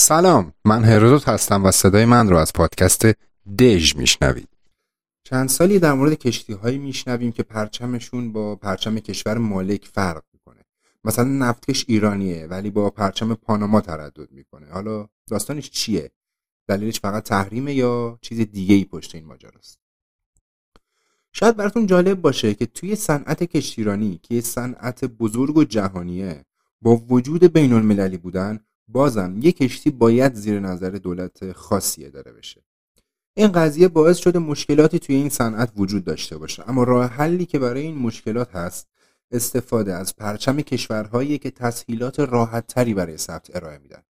سلام من هرودوت هستم و صدای من رو از پادکست دژ میشنوید. چند سالی در مورد کشتی هایی میشنویم که پرچمشون با پرچم کشور مالک فرق می‌کنه. مثلا نفتکش ایرانیه ولی با پرچم پاناما تردد می‌کنه. حالا داستانش چیه؟ دلیلش فقط تحریمه یا چیز دیگه ای پشت این ماجراست؟ شاید براتون جالب باشه که توی صنعت کشتیرانی که صنعت بزرگ و جهانیه با وجود بین المللی بودن بازم یک کشتی باید زیر نظر دولت خاصی اداره بشه. این قضیه باعث شده مشکلاتی توی این صنعت وجود داشته باشه. اما راه حلی که برای این مشکلات هست استفاده از پرچم کشورهایی که تسهیلات راحت تری برای ثبت ارائه میدن.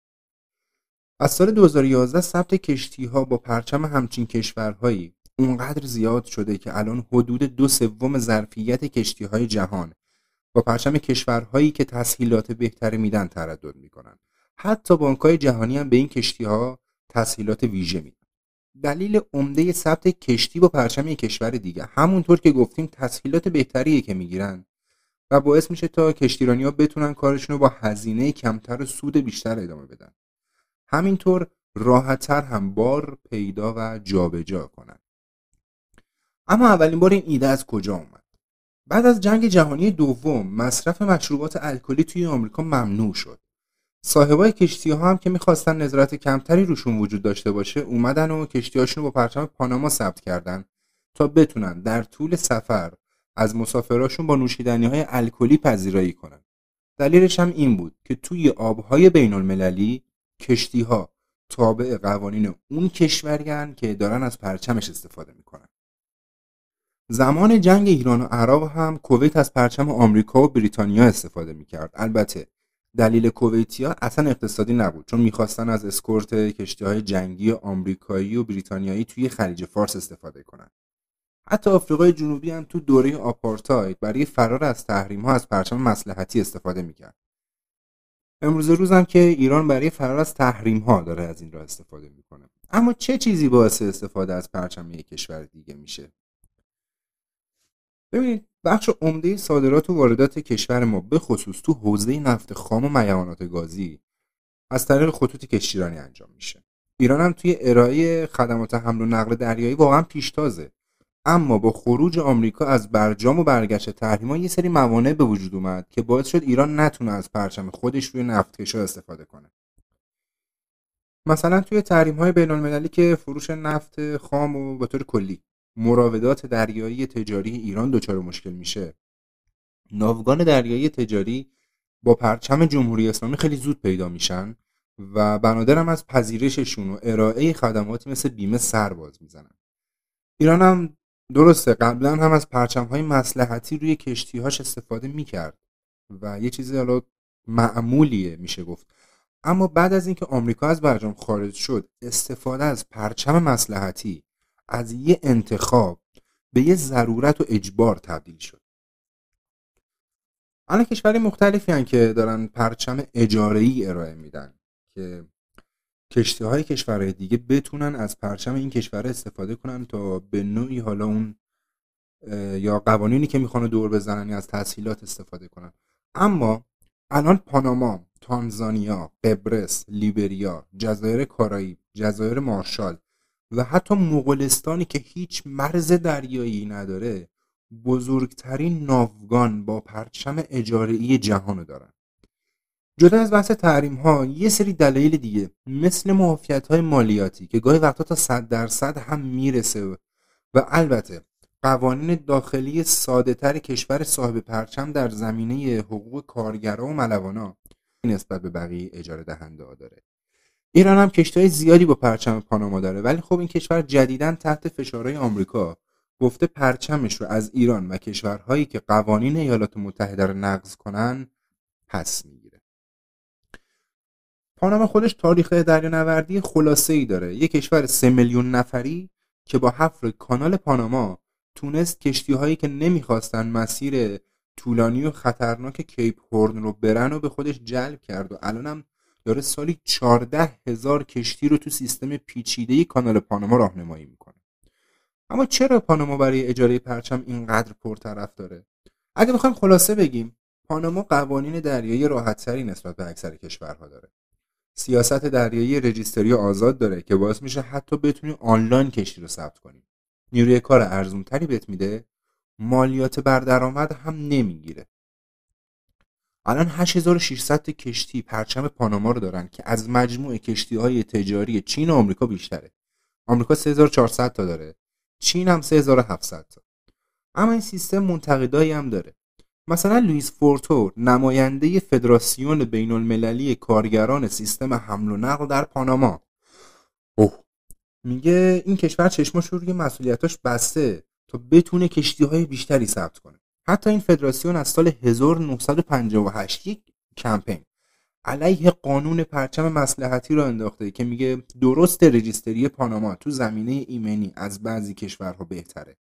از سال 2011 ثبت کشتی ها با پرچم همچین کشورهایی اونقدر زیاد شده که الان حدود دو سوم ظرفیت کشتی های جهان با پرچم کشورهایی که تسهیلات بهتری میدن تردد می‌کنن. حتی بانکهای جهانی هم به این کشتی ها تسهیلات ویژه میدن. دلیل عمده ثبت کشتی با پرچم یک کشور دیگه. همونطور که گفتیم تسهیلات بهتریه که می‌گیرن و باعث میشه تا کشتیرانی ها بتونن کارشون رو با هزینه کمتر و سود بیشتر ادامه بدن. همینطور راحتتر هم بار پیدا و جابجا جا کنن. اما اولین بار این ایده از کجا اومد؟ بعد از جنگ جهانی دوم مصرف مشروبات الکلی توی آمریکا ممنوع شد. صاحبای کشتی ها هم که می‌خواستن نظارت کمتری روشون وجود داشته باشه اومدن و کشتی هاشون رو با پرچم پاناما ثبت کردن تا بتونن در طول سفر از مسافراشون با نوشیدنی های الکلی پذیرایی کنن. دلیلش هم این بود که توی آبهای بین المللی کشتی ها تابع قوانین اون کشوریان که دارن از پرچمش استفاده می‌کنن. زمان جنگ ایران و عراق هم کویت از پرچم آمریکا و بریتانیا استفاده می‌کرد. البته دلیل کویتیا اصلا اقتصادی نبود چون می‌خواستن از اسکورت کشتی های جنگی آمریکایی و بریتانیایی توی خلیج فارس استفاده کنند. حتی آفریقای جنوبی هم تو دوره آپارتاید برای فرار از تحریم ها از پرچم مسلحتی استفاده می‌کرد. امروز روز هم که ایران برای فرار از تحریم ها داره از این راه استفاده می‌کنه. اما چه چیزی باعث استفاده از پرچم یک کشور دیگه میشه؟ ببینید بخش عمده صادرات و واردات کشور ما به خصوص تو حوزه نفت خام و میوانات گازی از طریق خطوط کشتیرانی انجام میشه. ایران هم توی ارائه خدمات حمل و نقل دریایی واقعا پیشتازه. اما با خروج آمریکا از برجام و برگشت تحریما یه سری موانع به وجود اومد که باعث شد ایران نتونه از پرچم خودش روی نفتکشا استفاده کنه. مثلا توی تحریم های بین که فروش نفت خام و به طور کلی مراودات دریایی تجاری ایران دچار مشکل میشه. ناوگان دریایی تجاری با پرچم جمهوری اسلامی خیلی زود پیدا میشن و بنادرم از پذیرششون و ارائه خدماتی مثل بیمه سر باز می‌زنن. ایران هم درسته قبلا هم از پرچم های مسلحتی روی کشتیهاش استفاده می‌کرد و یه چیزی حالا معمولیه میشه گفت. اما بعد از اینکه آمریکا از برجام خارج شد استفاده از پرچم مسلحتی از یه انتخاب به یه ضرورت و اجبار تبدیل شد. الان کشوری مختلفی هن که دارن پرچم اجاره ای ارائه میدن که کشتی های کشورهای دیگه بتونن از پرچم این کشور استفاده کنن تا به نوعی حالا اون یا قوانینی که می‌خوان دور بزنن از تسهیلات استفاده کنن. اما الان پاناما، تانزانیا، قبرس، لیبریا، جزایر کارائیب، جزایر مارشال و حتی مغولستانی که هیچ مرز دریایی نداره بزرگترین ناوگان با پرچم اجاره‌ای جهان دارن. جدا از بحث تحریم ها یه سری دلایل دیگه مثل معافیت های مالیاتی که گاهی وقتا تا صد درصد هم می‌رسه و البته قوانین داخلی ساده تر کشور صاحب پرچم در زمینه حقوق کارگرا و ملوانا نسبت به بقیه اجاره دهنده داره. ایران هم کشتهای زیادی با پرچم پاناما داره. ولی خب این کشور جدیدا تحت فشارهای آمریکا گفته پرچمش رو از ایران و کشورهایی که قوانین ایالات متحده رو نقض کنن پس می‌گیره. پاناما خودش تاریخ دریانوردی خلاصه ای داره. یک کشور سه میلیون نفری که با حفر کانال پاناما تونست کشتی هایی که نمی‌خواستن مسیر طولانی و خطرناک کیپ هورن رو برن و به خودش جلب کرد و الانم داره سالی 14 هزار کشتی رو تو سیستم پیچیده کانال پاناما راهنمایی می‌کنه. اما چرا پاناما برای اجاره پرچم اینقدر پرطرف داره؟ اگه بخوایم خلاصه بگیم پاناما قوانین دریایی راحتتری نسبت به اکثر کشورها داره. سیاست دریایی رجیستری آزاد داره که باعث میشه حتی بتونی آنلاین کشتی رو ثبت کنی. نیروی کار ارزونتری بهت میده مالیات بر درآمد هم نمی‌گیره. الان 8600 کشتی پرچم پاناما رو دارن که از مجموع کشتی های تجاری چین و آمریکا بیشتره. آمریکا 3400 تا داره. چین هم 3700 تا. اما این سیستم منتقدایی هم داره. مثلا لوئیس فورتو نماینده فدراسیون بین المللی کارگران سیستم حمل و نقل در پاناما. اوه. میگه این کشور چشماش رو روی مسئولیتاش بسته تا بتونه کشتی های بیشتری ثبت کنه. حتی این فدراسیون از سال 1958 یک کمپین علیه قانون پرچم مسلحتی را انداخته که میگه درست رجیستری پاناما تو زمینه ایمنی از بعضی کشورها بهتره.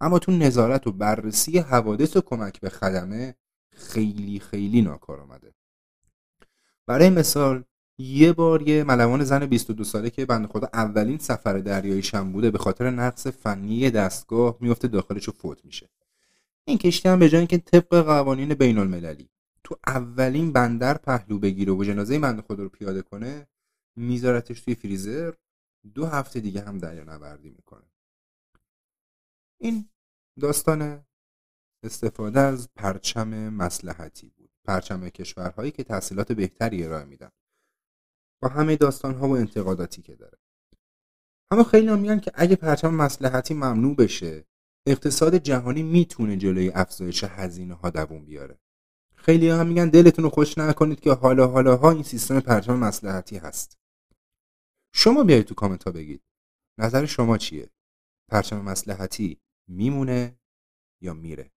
اما تو نظارت و بررسی حوادث و کمک به خدمه خیلی خیلی ناکار آمده برای مثال یه بار یه ملوان زن 22 ساله که بند خدا اولین سفر دریایی شم بوده به خاطر نقص فنی دستگاه میفته داخلش و فوت میشه. این کشتی هم به جای که طبق قوانین بین المللی تو اولین بندر پهلو بگیره و جنازه بند خدا رو پیاده کنه میذارتش توی فریزر دو هفته دیگه هم دریا نوردی می‌کنه. این داستان استفاده از پرچم مسلحتی بود. پرچم کشورهایی که تحصیلات بهتری ارائه میدن. با همه داستان ها و انتقاداتی که داره. اما خیلی هم میگن که اگه پرچم مسلحتی ممنوع بشه اقتصاد جهانی می‌تونه جلوی افزایش هزینه ها دووم بیاره. خیلی هم میگن دلتون رو خوش نکنید که حالا حالا ها این سیستم پرچم مسلحتی هست. شما بیایید تو کامنت ها بگید نظر شما چیه؟ پرچم مسلحتی میمونه یا میره؟